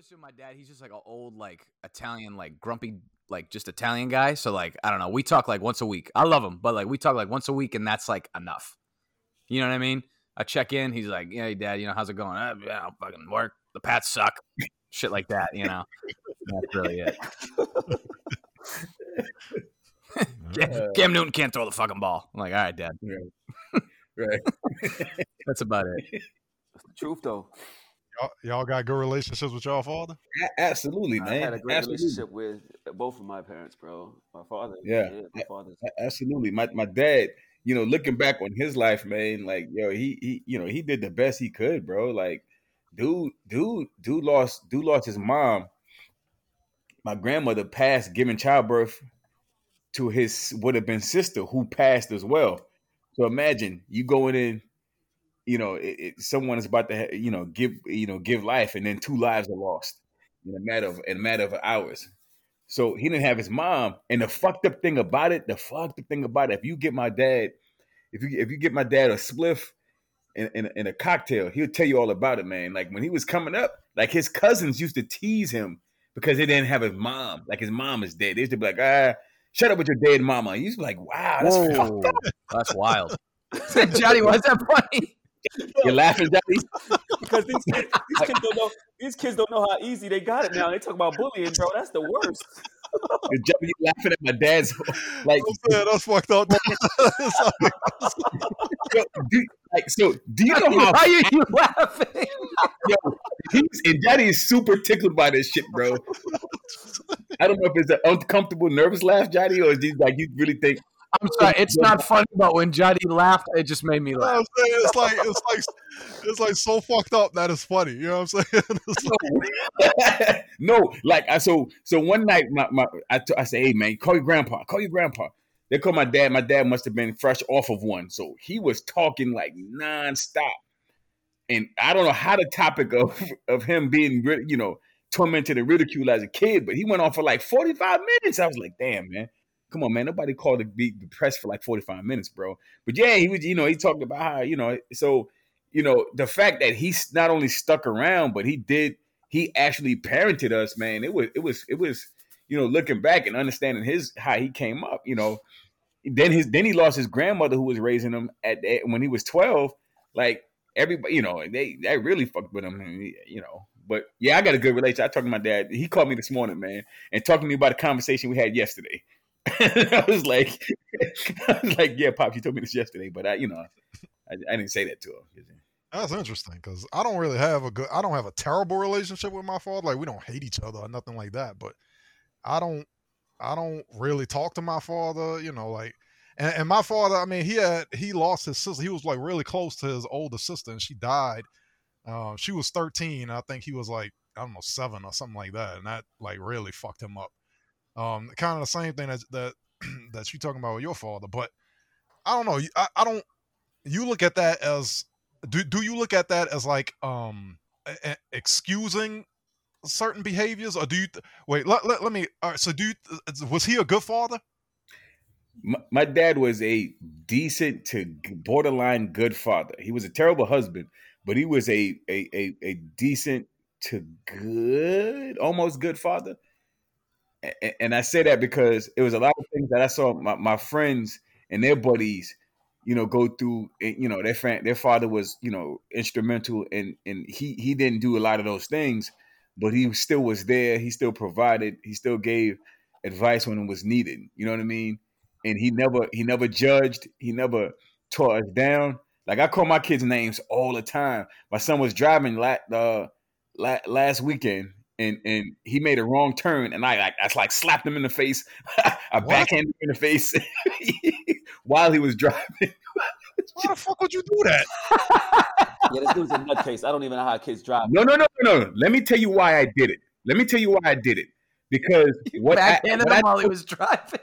relationship with my dad. He's just like an old, like Italian, like grumpy, like just Italian guy. So like I don't know. We talk like once a week. I love him, but like we talk like once a week, and that's like enough. You know what I mean? I check in. He's like, "Yeah, hey, dad. You know how's it going? Uh, yeah, I'll fucking work. The Pats suck. Shit like that. You know. that's really it. Cam, Cam Newton can't throw the fucking ball. I'm like, all right, dad. Right. right. That's about it. Truth though. Y'all, y'all got good relationships with y'all father? A- Absolutely, I man. had a great Absolutely. relationship with uh, both of my parents, bro. My father. Yeah. my father's. A- Absolutely. My my dad, you know, looking back on his life, man, like yo, he he you know, he did the best he could, bro. Like dude, dude, dude lost dude lost his mom. My grandmother passed giving childbirth to his would have been sister who passed as well. So imagine you going in, you know, it, it, someone is about to, you know, give, you know, give life, and then two lives are lost in a matter of in a matter of hours. So he didn't have his mom, and the fucked up thing about it, the fucked up thing about it, if you get my dad, if you if you get my dad a spliff and, and, and a cocktail, he'll tell you all about it, man. Like when he was coming up, like his cousins used to tease him because they didn't have his mom. Like his mom is dead. They used to be like, ah, shut up with your dead mama. He used to be like, wow, that's Whoa, fucked that's wild. Johnny, why is that funny? You're laughing, Johnny? because these kids, these kids don't know these kids don't know how easy they got it now. They talk about bullying, bro. That's the worst. You're Johnny laughing at my dad's like, oh, Yeah, that's fucked up. Like- yo, do, like so. Do you know how Why are you laughing? yo, he's and Johnny is super tickled by this shit, bro. I don't know if it's an uncomfortable, nervous laugh, Johnny, or is he like you really think I'm sorry, it's not funny, but when Johnny laughed, it just made me You know laugh. I'm saying? It's like it's like it's like so fucked up that it's funny. You know what I'm saying? Like, no, like I so so one night my, my I, t- I say, hey man, call your grandpa, call your grandpa. They call my dad. My dad must have been fresh off of one, so he was talking like nonstop. And I don't know how the topic of of him being you know tormented and ridiculed as a kid, but he went on for like forty five minutes. I was like, damn man, come on man, nobody called to be depressed for like forty five minutes, bro. But yeah, he was you know he talked about how you know so you know the fact that he's not only stuck around, but he did he actually parented us, man. It was it was it was you know looking back and understanding his how he came up, you know. Then his then he lost his grandmother who was raising him at at- when he was twelve. Like everybody, you know, they they really fucked with him, you know. But yeah, I got a good relationship. I talked to my dad. He called me this morning, man, and talking to me about a conversation we had yesterday. I was like, I was like, yeah, pop, you told me this yesterday, but I, you know, I, I didn't say that to him. that's interesting because I don't really have a good. I don't have a terrible relationship with my father. Like we don't hate each other or nothing like that. But I don't. I don't really talk to my father. You know, like. And, and my father, I mean, he had he lost his sister. He was like really close to his older sister, and she died. Uh, she was 13. I think he was like I don't know seven or something like that, and that like really fucked him up. Um, kind of the same thing that that that you talking about with your father, but I don't know. I, I don't. You look at that as do do you look at that as like um e- e- excusing certain behaviors, or do you th- wait? Let, let, let me. All right, so do you, was he a good father? my, my dad was a decent to borderline good father. He was a terrible husband, but he was a a a, a decent to good, almost good father. And, I say that because it was a lot of things that I saw my, my friends and their buddies, you know, go through. And, you know, their their father was, you know, instrumental, and and he he didn't do a lot of those things, but he still was there. He still provided. He still gave advice when it was needed. You know what I mean? and he never he never judged he never tore us down like i call my kids names all the time my son was driving la- uh, la- last weekend and and he made a wrong turn and i like i like slapped him in the face i What? backhanded him in the face while he was driving Why the fuck would you do that? Yeah, this dude's a nutcase. I don't even know how kids drive. no no no no no let me tell you why i did it let me tell you why i did it because what I, Backhanded what I while he was driving.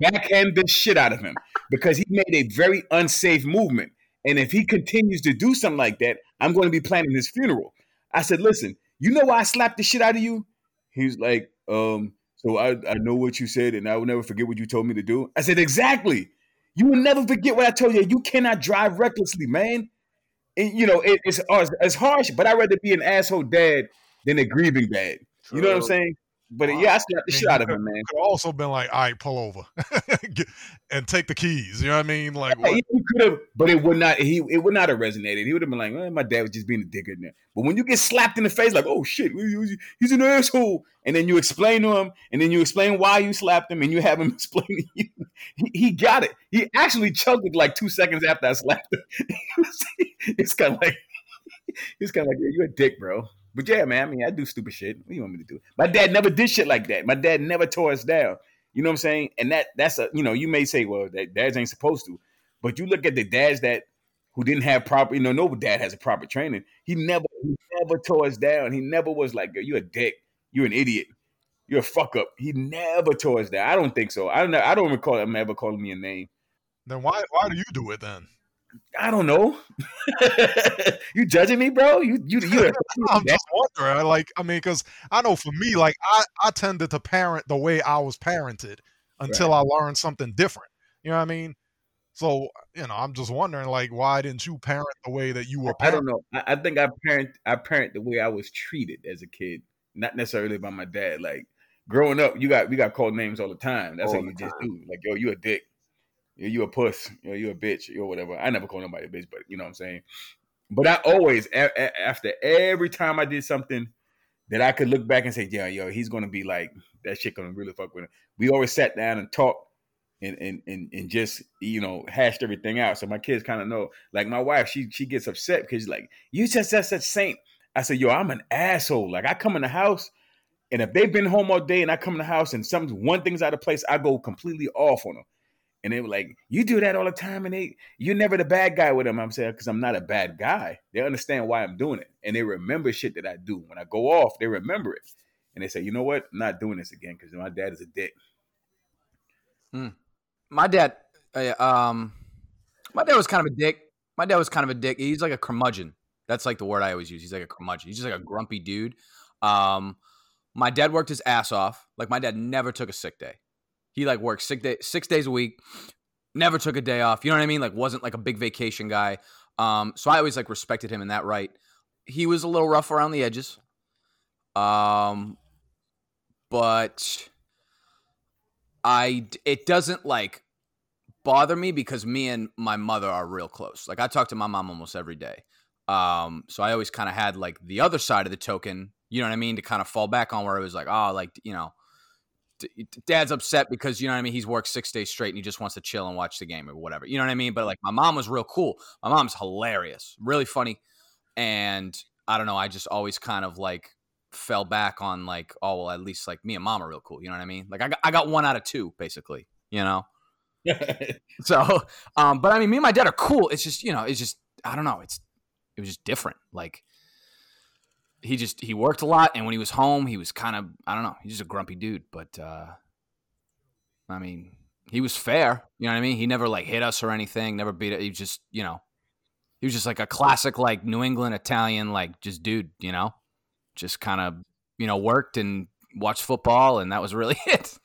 backhand the shit out of him because he made a very unsafe movement. And if he continues to do something like that, I'm going to be planning his funeral. I said, listen, you know why I slapped the shit out of you? He's like, um, so I, I know what you said and I will never forget what you told me to do. I said, exactly. You will never forget what I told you. You cannot drive recklessly, man. And, you know, it, it's, it's it's harsh, but I'd rather be an asshole dad than a grieving dad. You know what I'm saying? But Wow. yeah, I slapped the shit out of him, man. Could also been like, all right, pull over Get- and take the keys. You know what I mean? Like, Yeah, he could have, but it would not. He it would not have resonated. He would have been like, "Eh, "My dad was just being a dick in there." But when you get slapped in the face, like, "Oh shit, he's an asshole," and then you explain to him, and then you explain why you slapped him, and you have him explain to you, he, he got it. He actually chugged it like two seconds after I slapped him. it's kind of like, it's kind of like, "You're a dick, bro." But yeah, man. I mean, I do stupid shit. What do you want me to do? My dad never did shit like that. My dad never tore us down. You know what I'm saying? And that that's a you know you may say, well, that dads ain't supposed to, but you look at the dads that who didn't have proper, you know, no dad has a proper training. He never he never tore us down. He never was like, you're a dick, you're an idiot, you're a fuck up. He never tore us down. I don't think so. I don't. I don't recall him ever calling me a name. Then why why do you do it then? I don't know. you judging me, bro? You you you. I'm just wondering. Like, I mean, because I know for me, like, I I tended to parent the way I was parented until I learned something different. You know what I mean? So you know, I'm just wondering, like, why didn't you parent the way that you were Parented? I don't know. I, I think I parent I parent the way I was treated as a kid, not necessarily by my dad. Like growing up, you got we got called names all the time. That's All what you just do. Like yo, you a dick. Yo, you a puss. Yo, you a bitch. Or whatever. I never call nobody a bitch, but you know what I'm saying. But I always a- a- after every time I did something that I could look back and say, yeah, yo, he's gonna be like that shit gonna really fuck with him. We always sat down and talked and and and, and just you know hashed everything out. So my kids kind of know. Like my wife, she she gets upset because she's like, "You just such such saint." I said, "Yo, I'm an asshole." Like I come in the house, and if they've been home all day, and I come in the house and some one thing's out of place, I go completely off on them. And they were like, "You do that all the time, and they you're never the bad guy with them." I'm saying because I'm not a bad guy. They understand why I'm doing it, and they remember shit that I do. When I go off, they remember it, and they say, "You know what? I'm not doing this again because my dad is a dick." my dad, uh, um, my dad was kind of a dick. My dad was kind of a dick. He's like a curmudgeon. That's like the word I always use. He's like a curmudgeon. He's just like a grumpy dude. Um, my dad worked his ass off. Like my dad never took a sick day. He like worked sick day six days a week. Never took a day off. You know what I mean? Like wasn't like a big vacation guy. Um, so I always like respected him in that right. He was a little rough around the edges. Um, but I it doesn't like bother me because me and my mother are real close. Like I talk to my mom almost every day. Um, so I always kind of had like the other side of the token, you know what I mean, to kind of fall back on where it was like, oh, like you know, dad's upset because you know what I mean. He's worked six days straight and he just wants to chill and watch the game or whatever. You know what I mean? But like my mom was real cool. My mom's hilarious, really funny, and I don't know. I just always kind of like fell back on like, oh well, at least like me and mom are real cool. You know what I mean? Like I got I got one out of two basically. You know. So, um, but I mean, me and my dad are cool. It's just, you know, it's just, I don't know. It's, it was just different. Like, he just, he worked a lot. And when he was home, he was kind of, I don't know, he's just a grumpy dude. But, uh, I mean, he was fair. You know what I mean? He never like hit us or anything, never beat it. He was just, you know, he was just like a classic, like New England Italian, like just dude, you know, just kind of, you know, worked and watched football. And that was really it.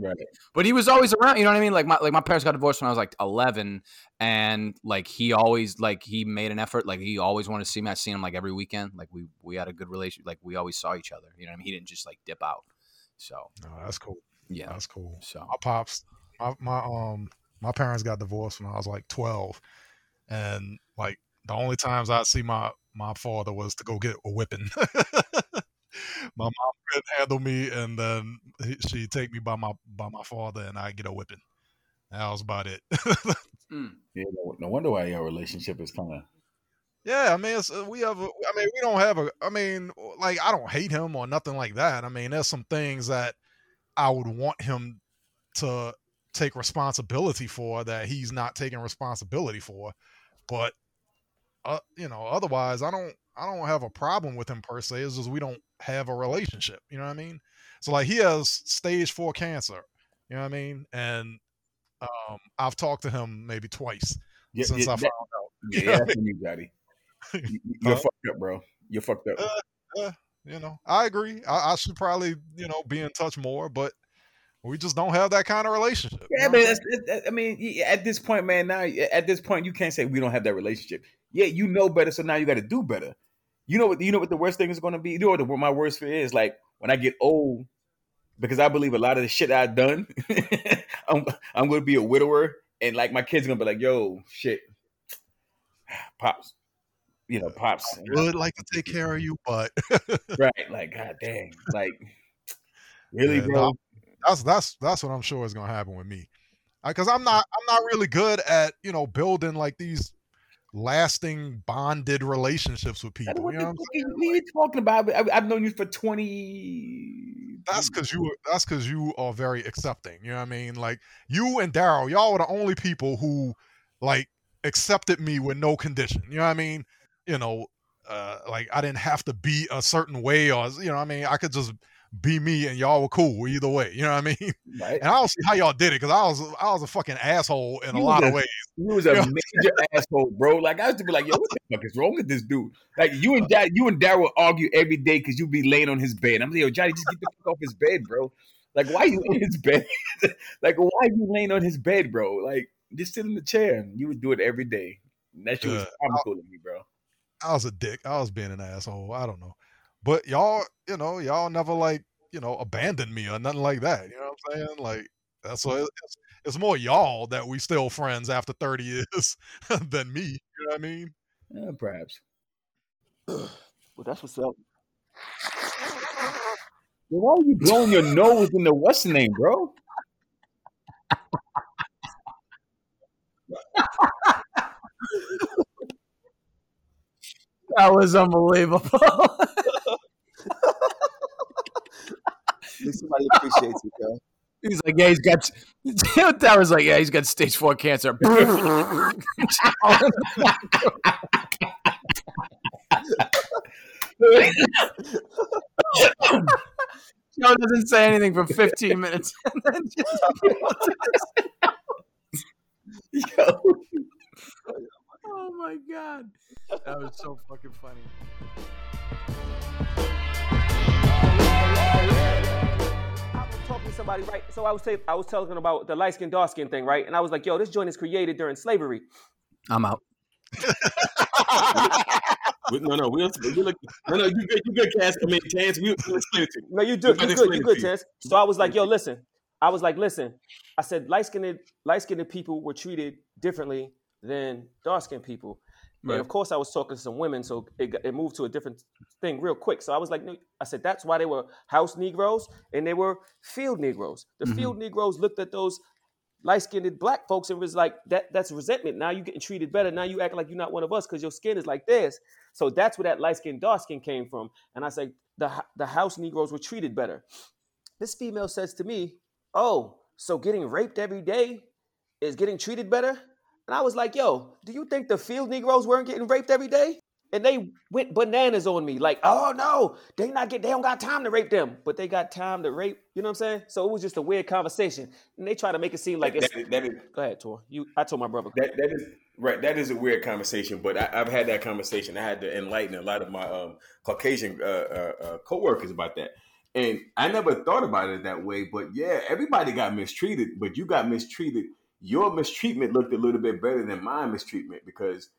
Right. But he was always around. You know what I mean? Like my like my parents got divorced when I was like eleven, and like he always like he made an effort. Like he always wanted to see me. I seen him like every weekend. Like we we had a good relationship. Like we always saw each other. You know what I mean? He didn't just like dip out. So No, that's cool. yeah. That's cool. So my pops my, my um my parents got divorced when I was like 12 and like the only times I'd see my my father was to go get a whipping. my mom couldn't handle me and then she'd take me by my by my father and I'd get a whipping. That was about it. mm, Yeah, no, no wonder why your relationship is kind of yeah, I mean it's, uh, we have a, I mean we don't have a I mean like I don't hate him or nothing like that. I mean there's some things that I would want him to take responsibility for that he's not taking responsibility for. But uh, you know, otherwise, I don't I don't have a problem with him per se. It's just we don't have a relationship. You know what I mean? So like he has stage four cancer. You know what I mean? And um, I've talked to him maybe twice yeah, since yeah, I that- found out. yeah, You I that's you, Daddy. You- You're fucked up, bro. You're fucked up. Uh, You know, I agree. I, I should probably you know be in touch more, but we just don't have that kind of relationship. you Yeah, know but what I'm that's, that- that- I mean, at this point, man, now at this point, you can't say we don't have that relationship. Yeah, you know better, so now you got to do better. You know what? You know what the worst thing is going to be. You know what, the, what my worst fear is? Like when I get old, because I believe a lot of the shit I've done, I'm I'm going to be a widower, and like my kids are going to be like, "Yo, shit, pops, you know, pops." I would like to take care of you, but right, like, god dang, like, really, Yeah, bro. that's that's that's what I'm sure is gonna happen with me, because I'm not I'm not really good at you know building like these lasting bonded relationships with people. what You the know what I'm fuck are you talking about? I, I've known you for twenty. That's because you that's because you are very accepting. You know what I mean? Like you and Daryl, y'all were the only people who like accepted me with no condition. You know what I mean? You know, uh, like I didn't have to be a certain way, or you know, what I mean, I could just be me, and y'all were cool either way. You know what I mean? right. And I don't see how y'all did it because I was I was a fucking asshole in a lot was of ways. You was a Yeah. major asshole, bro. Like I used to be like, yo, what the fuck is wrong with this dude? Like you and Dad, you and Dad Daryl argue every day because you'd be laying on his bed. I'm like, yo, Johnny, just get the fuck off his bed, bro. Like, why you in his bed? like, why you laying on his bed, bro? Like, just sit in the chair. And you would do it every day. And that shit was comical to me, bro. I was a dick. I was being an asshole. I don't know. But y'all, you know, y'all never like, you know, abandoned me or nothing like that. You know what I'm saying? Like that's what it's, it's more y'all that we still friends after 30 years than me. You know what I mean? Yeah, perhaps. Well, that's what's up. Yo, why are you blowing your nose in the what's the name, bro? That was unbelievable. At least somebody appreciates it, yo. he's like, yeah, he's got. That was like, yeah, he's got stage four cancer. Joe doesn't say anything for 15 minutes. And then just, oh my god, that was so fucking funny. Was somebody, right? So I was say, I was talking about the light skin, dark skin thing, right? And I was like, yo, this joint is created during slavery. I'm out. No, no, we'll, we look. No, no, you good, you good, Cass. I mean, Chance, we, we'll explain it to you. No, you do, We're you good, explain you it good, to. Chance. So I was like, yo, listen. I was like, listen. I said light skinned light skinned people were treated differently than dark skinned people. Right. And of course, I was talking to some women, so it, it moved to a different thing real quick. So I was like, no, I said that's why they were house Negroes and they were field Negroes. The Mhm. field Negroes looked at those light skinned black folks and was like, that that's resentment. Now you're getting treated better. Now you act like you're not one of us because your skin is like this. So that's where that light-skinned, dark skin came from. And I said, the, the house Negroes were treated better. This female says to me, Oh, so getting raped every day is getting treated better? And I was like, Yo, do you think the field Negroes weren't getting raped every day? And they went bananas on me, like, oh no, they not get they don't got time to rape them, but they got time to rape. You know what I'm saying? So it was just a weird conversation. And they try to make it seem like it's That- that is go ahead, Tor. You I told my brother. that that is right. That is a weird conversation, but I, I've had that conversation. I had to enlighten a lot of my um, Caucasian uh, uh, uh, coworkers about that, and I never thought about it that way. But yeah, everybody got mistreated, but you got mistreated. Your mistreatment looked a little bit better than my mistreatment because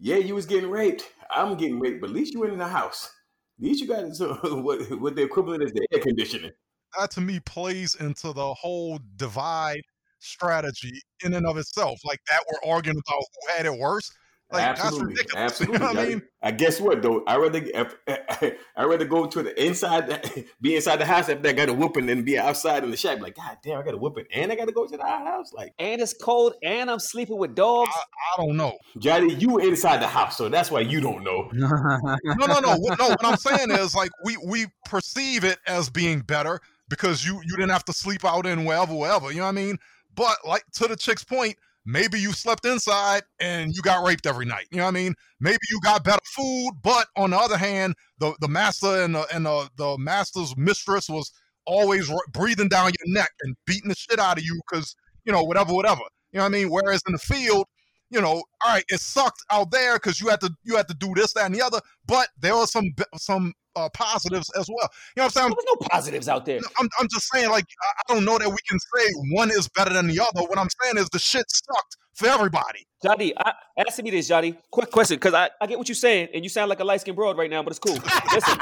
yeah, you was getting raped. I'm getting raped, but at least you were in the house. At least you got so, what what the equivalent is the air conditioning. that to me plays into the whole divide strategy in and of itself. Like that we're arguing about who had it worse. Like absolutely, that's ridiculous. absolutely. You know what I I, mean? I guess what though? I rather eh, eh, I rather go to the inside, be inside the house after I got a whooping, than be outside in the shack. Like, God damn, I got a whooping, and I got to go to the house. Like, And it's cold, and I'm sleeping with dogs. I don't know. Johnny, you were inside the house, so that's why you don't know. No, no, no. What, no, what I'm saying is like we we perceive it as being better because you you didn't have to sleep out in wherever, wherever. You know what I mean? But like to the chick's point, maybe you slept inside and you got raped every night. You know what I mean? Maybe you got better food, but on the other hand, the the master and the and the, the master's mistress was always breathing down your neck and beating the shit out of you because you know whatever, whatever. You know what I mean? Whereas in the field, you know, all right, it sucked out there because you had to you had to do this, that, and the other. But there was some some uh, positives as well. You know what I'm saying? There was no positives out there. I'm, I'm just saying, like, I- I don't know that we can say one is better than the other. What I'm saying is the shit sucked for everybody. Jadi, I, answer me this, Jody. Quick question, because I, I get what you're saying, and you sound like a light skinned broad right now, but it's cool. Listen.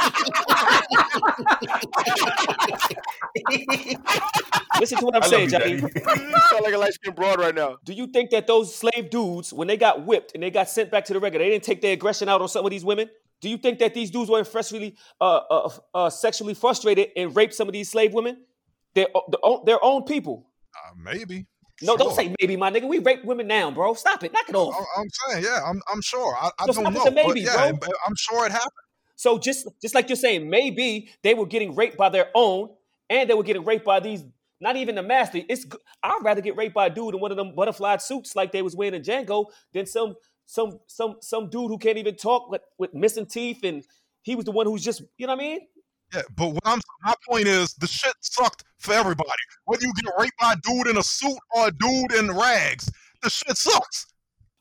Listen to what I'm I saying, you, Jadi. Daddy. You sound like a light skinned broad right now. Do you think that those slave dudes, when they got whipped and they got sent back to the regular, they didn't take their aggression out on some of these women? Do you think that these dudes weren't freshly, uh, uh, uh, sexually frustrated and raped some of these slave women? Their, their, own, people. Uh, maybe. No, don't say maybe, my nigga. We rape women now, bro. Stop it. Knock it off. I'm, I'm saying, yeah, I'm, I'm sure. I, I So don't know. with but maybe, yeah, bro. I'm sure it happened. So just just like you're saying, maybe they were getting raped by their own, and they were getting raped by these. Not even the master. It's I'd rather get raped by a dude in one of them butterfly suits like they was wearing in Django than some some some some dude who can't even talk with, with missing teeth and he was the one who's just you know what I mean. Yeah, but what I'm my point is the shit sucked for everybody. Whether you get raped by a dude in a suit or a dude in rags, the shit sucks.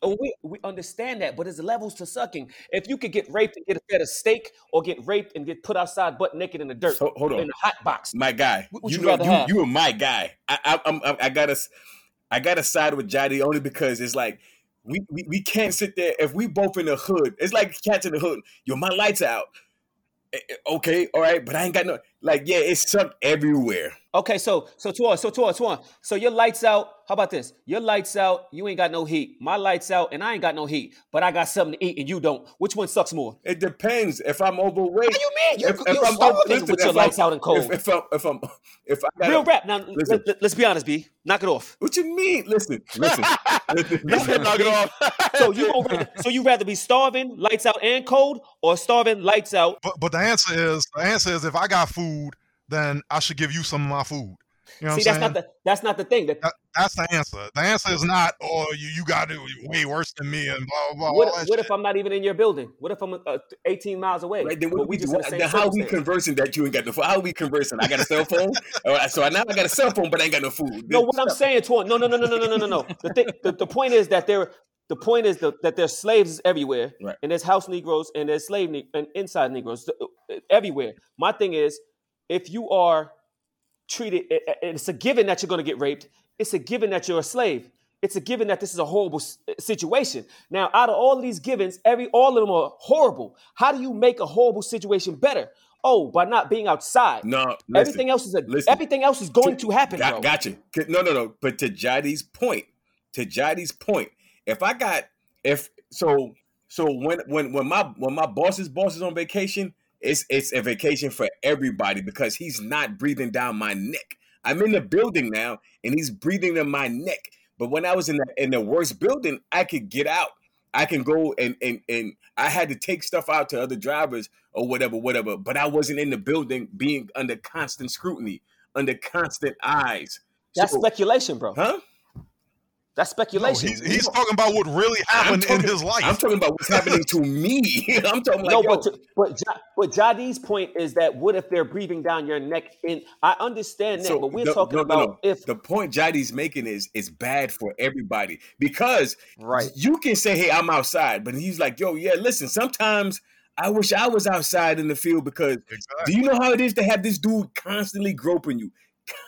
We we understand that, but there's levels to sucking. If you could get raped and get a set of steak, or get raped and get put outside butt naked in the dirt, Ho- hold on. in a hot box, my guy. You you know, you you are my guy. I I I'm, I'm- I gotta I gotta side with Jody only because it's like we, we we can't sit there if we both in the hood. It's like cats in the hood. Yo, my lights out. Eh, eh, Okay, all right, but I ain't got no like. Yeah, it sucked everywhere. Okay, so so Tuan, so Tuan, Tuan. So your lights out. How about this? Your lights out. You ain't got no heat. My lights out, and I ain't got no heat. But I got something to eat, and you don't. Which one sucks more? It depends. If I'm overweight, What do you mean? You, if, you if I'm starving with your lights I'm- out and cold. If, if I'm if I'm if I got Real rap. Now listen. let, us be honest, B. Knock it off. What you mean? Listen, listen, listen. He knock it off. So you rather, so you rather be starving, lights out and cold, or starving, lights out? But but the answer is the answer is if I got food, then I should give you some of my food. You know See, what that's I'm not saying? the that's not the thing. That, That- that's the answer. The answer is not, oh, you, you got it way worse than me and blah blah blah. all what that what shit. if I'm not even in your building? What if I'm uh, 18 miles away? Right, then but what we we, just in the then how we conversing that you ain't got the phone? How we conversing? I got a cell phone, All right, so now I got a cell phone, but I ain't got no food. No, what I'm saying, Torn. No, no, no, no, no, no, no, no, no. The thing, the, the point is that there, the point is that, that there's slaves everywhere, Right. and there's house Negroes and there's slave ne- and inside Negroes uh, everywhere. My thing is, if you are treated, a- a- and it's a given that you're going to get raped. It's a given that you're a slave. It's a given that this is a horrible uh, situation. Now, out of all these givens, every all of them are horrible. How do you make a horrible situation better? Oh, by not being outside. no, listen, everything else is a, listen. everything else is going to happen, Got. Gotcha. No, no, no. But to Jadi's point, to Jadi's point, if I got if so so when when when my when my boss's boss is on vacation, it's it's a vacation for everybody because he's not breathing down my neck. I'm in the building now and he's breathing in my neck. But when I was in the in the worst building, I could get out. I can go and and and I had to take stuff out to other drivers or whatever, whatever. But I wasn't in the building being under constant scrutiny, under constant eyes. That's So- speculation, bro. huh? That's No, speculation. he's, he's talking about what really happened talking, in his life. I'm talking about what's happening to me. I'm talking like no, but to, but Ja- but Jadi's point is that what if they're breathing down your neck? And I understand that, so but we're no- talking no, no, about no. if the point Jadi's making is is bad for everybody because right. you can say, "Hey, I'm outside," but he's like, "Yo, yeah, listen. Sometimes I wish I was outside in the field because exactly. do you know how it is to have this dude constantly groping you,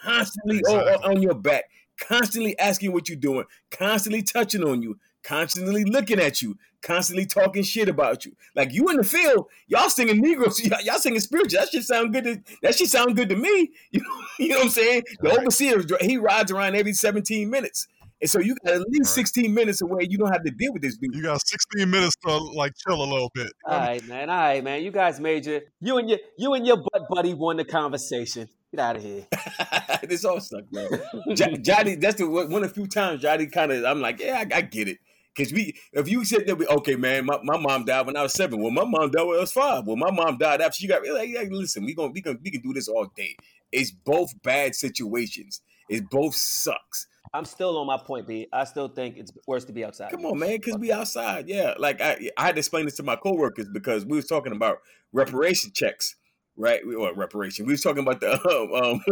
constantly Exactly. on, on your back, constantly asking what you're doing, constantly touching on you, constantly looking at you, constantly talking shit about you. Like you in the field, y'all singing Negroes, y'all, y'all singing spiritual. That shit sound good. To, that shit sound good to me. You know, you know what I'm saying? The Right. overseer, he rides around every 17 minutes. And so you got at least Right. 16 minutes away. You don't have to deal with this dude. You got 16 minutes to like chill a little bit. All right, man. All right, man. You guys major. You and your you and your butt buddy won the conversation. Get out of here. this all sucked, man. J- Jody, that's the one of the few times Johnny kind of. I'm like, yeah, I, I get it. Cause we, if you said that, we, okay, man, my, my mom died when I was seven. Well, my mom died when I was five. Well, my mom died after she got. Like, yeah, listen, we gonna we can we can do this all day. It's both bad situations. It both sucks. I'm still on my point, B. I still think it's worse to be outside. Come on, man, because we outside. Yeah, like I, I had to explain this to my coworkers because we was talking about reparation checks, right? We- Or reparation. We was talking about the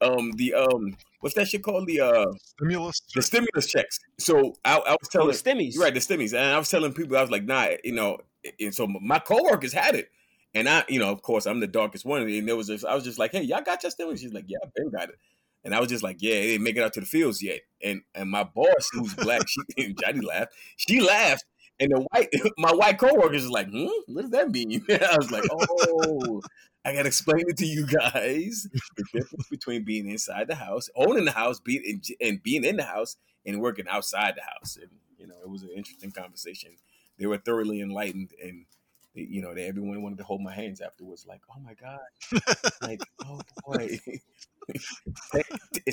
um, um, um the um what's that shit called? The uh Stimulus. the stimulus checks. So I, I was Oh, telling the stimmies. Right, the stimmies. And I was telling people, I was like, nah, you know, and so my coworkers had it. And I, you know, of course, I'm the darkest one. And there was just, I was just like, hey, y'all got your stimulus? She's like, yeah, I've been got it. And I was just like, yeah, it didn't make it out to the fields yet. And and my boss, who's black, she and Johnny laughed. She laughed. And the white, my white coworkers is like, hmm, what does that mean? I was like, oh, I gotta explain it to you guys. The difference between being inside the house, owning the house, being in, and being in the house, and working outside the house. And you know, it was an interesting conversation. They were thoroughly enlightened, and you know, they, everyone wanted to hold my hands afterwards. Like, oh my god, like, oh boy.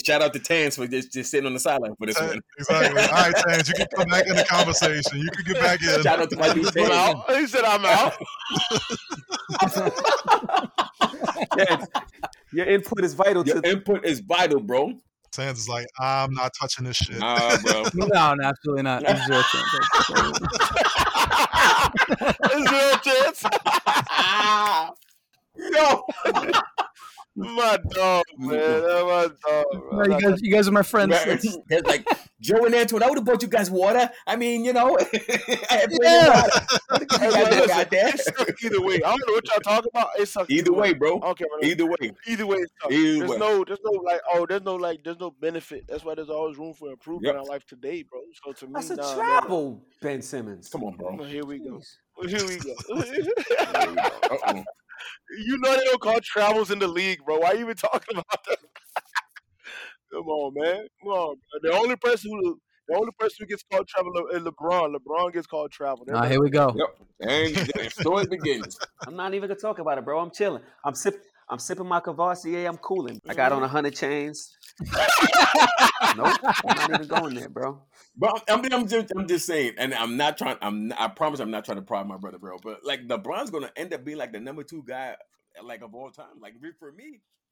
Shout out to Tans for just, just sitting on the sideline for this Tan- one. Exactly. All right, Tans, you can come back in the conversation. You can get back in. Shout out to my dude I'm Tans. out. He said I'm out. Yeah, your input is vital Your to input is vital, bro. Tans is like, I'm not touching this shit. Nah, bro. No, no, absolutely not. Zero chance. Zero chance. Yo, My dog, man. That's my dog. Bro. you guys, you guys are my friends. Man, That's- It's like Joe and Antoine. I would have bought you guys water. I mean, you know, I had Yeah. water. What the Hey, that listen, got there? it sucks either way. I don't know what y'all talking about. It sucks Either way, bro. Okay. Either way. Either way, it sucks. Either there's way. no, there's no like, oh, there's no like, there's no benefit. That's why there's always room for improvement Yep. in our life today, bro. So to me, that's a nah, man. Ben Simmons. Come on, bro. Here we go. Jeez. Well, Here we go. Uh-oh. you know they don't call travels in the league, bro. Why are you even talking about that? Come on, man. Come on, bro. The only person who the only person who gets called travel is LeBron. LeBron gets called travel. Ah, here we go. Yep. And the story begins. I'm not even gonna talk about it, bro. I'm chilling. I'm sipping. I'm sipping my Courvoisier. I'm cooling. I got on a hundred chains. nope, I'm not even going there, bro. But I mean, I'm just, I'm just saying, and I'm not trying. I'm, I promise, I'm not trying to prod my brother, bro. But like, LeBron's gonna end up being like the number two guy, like of all time. Like for me,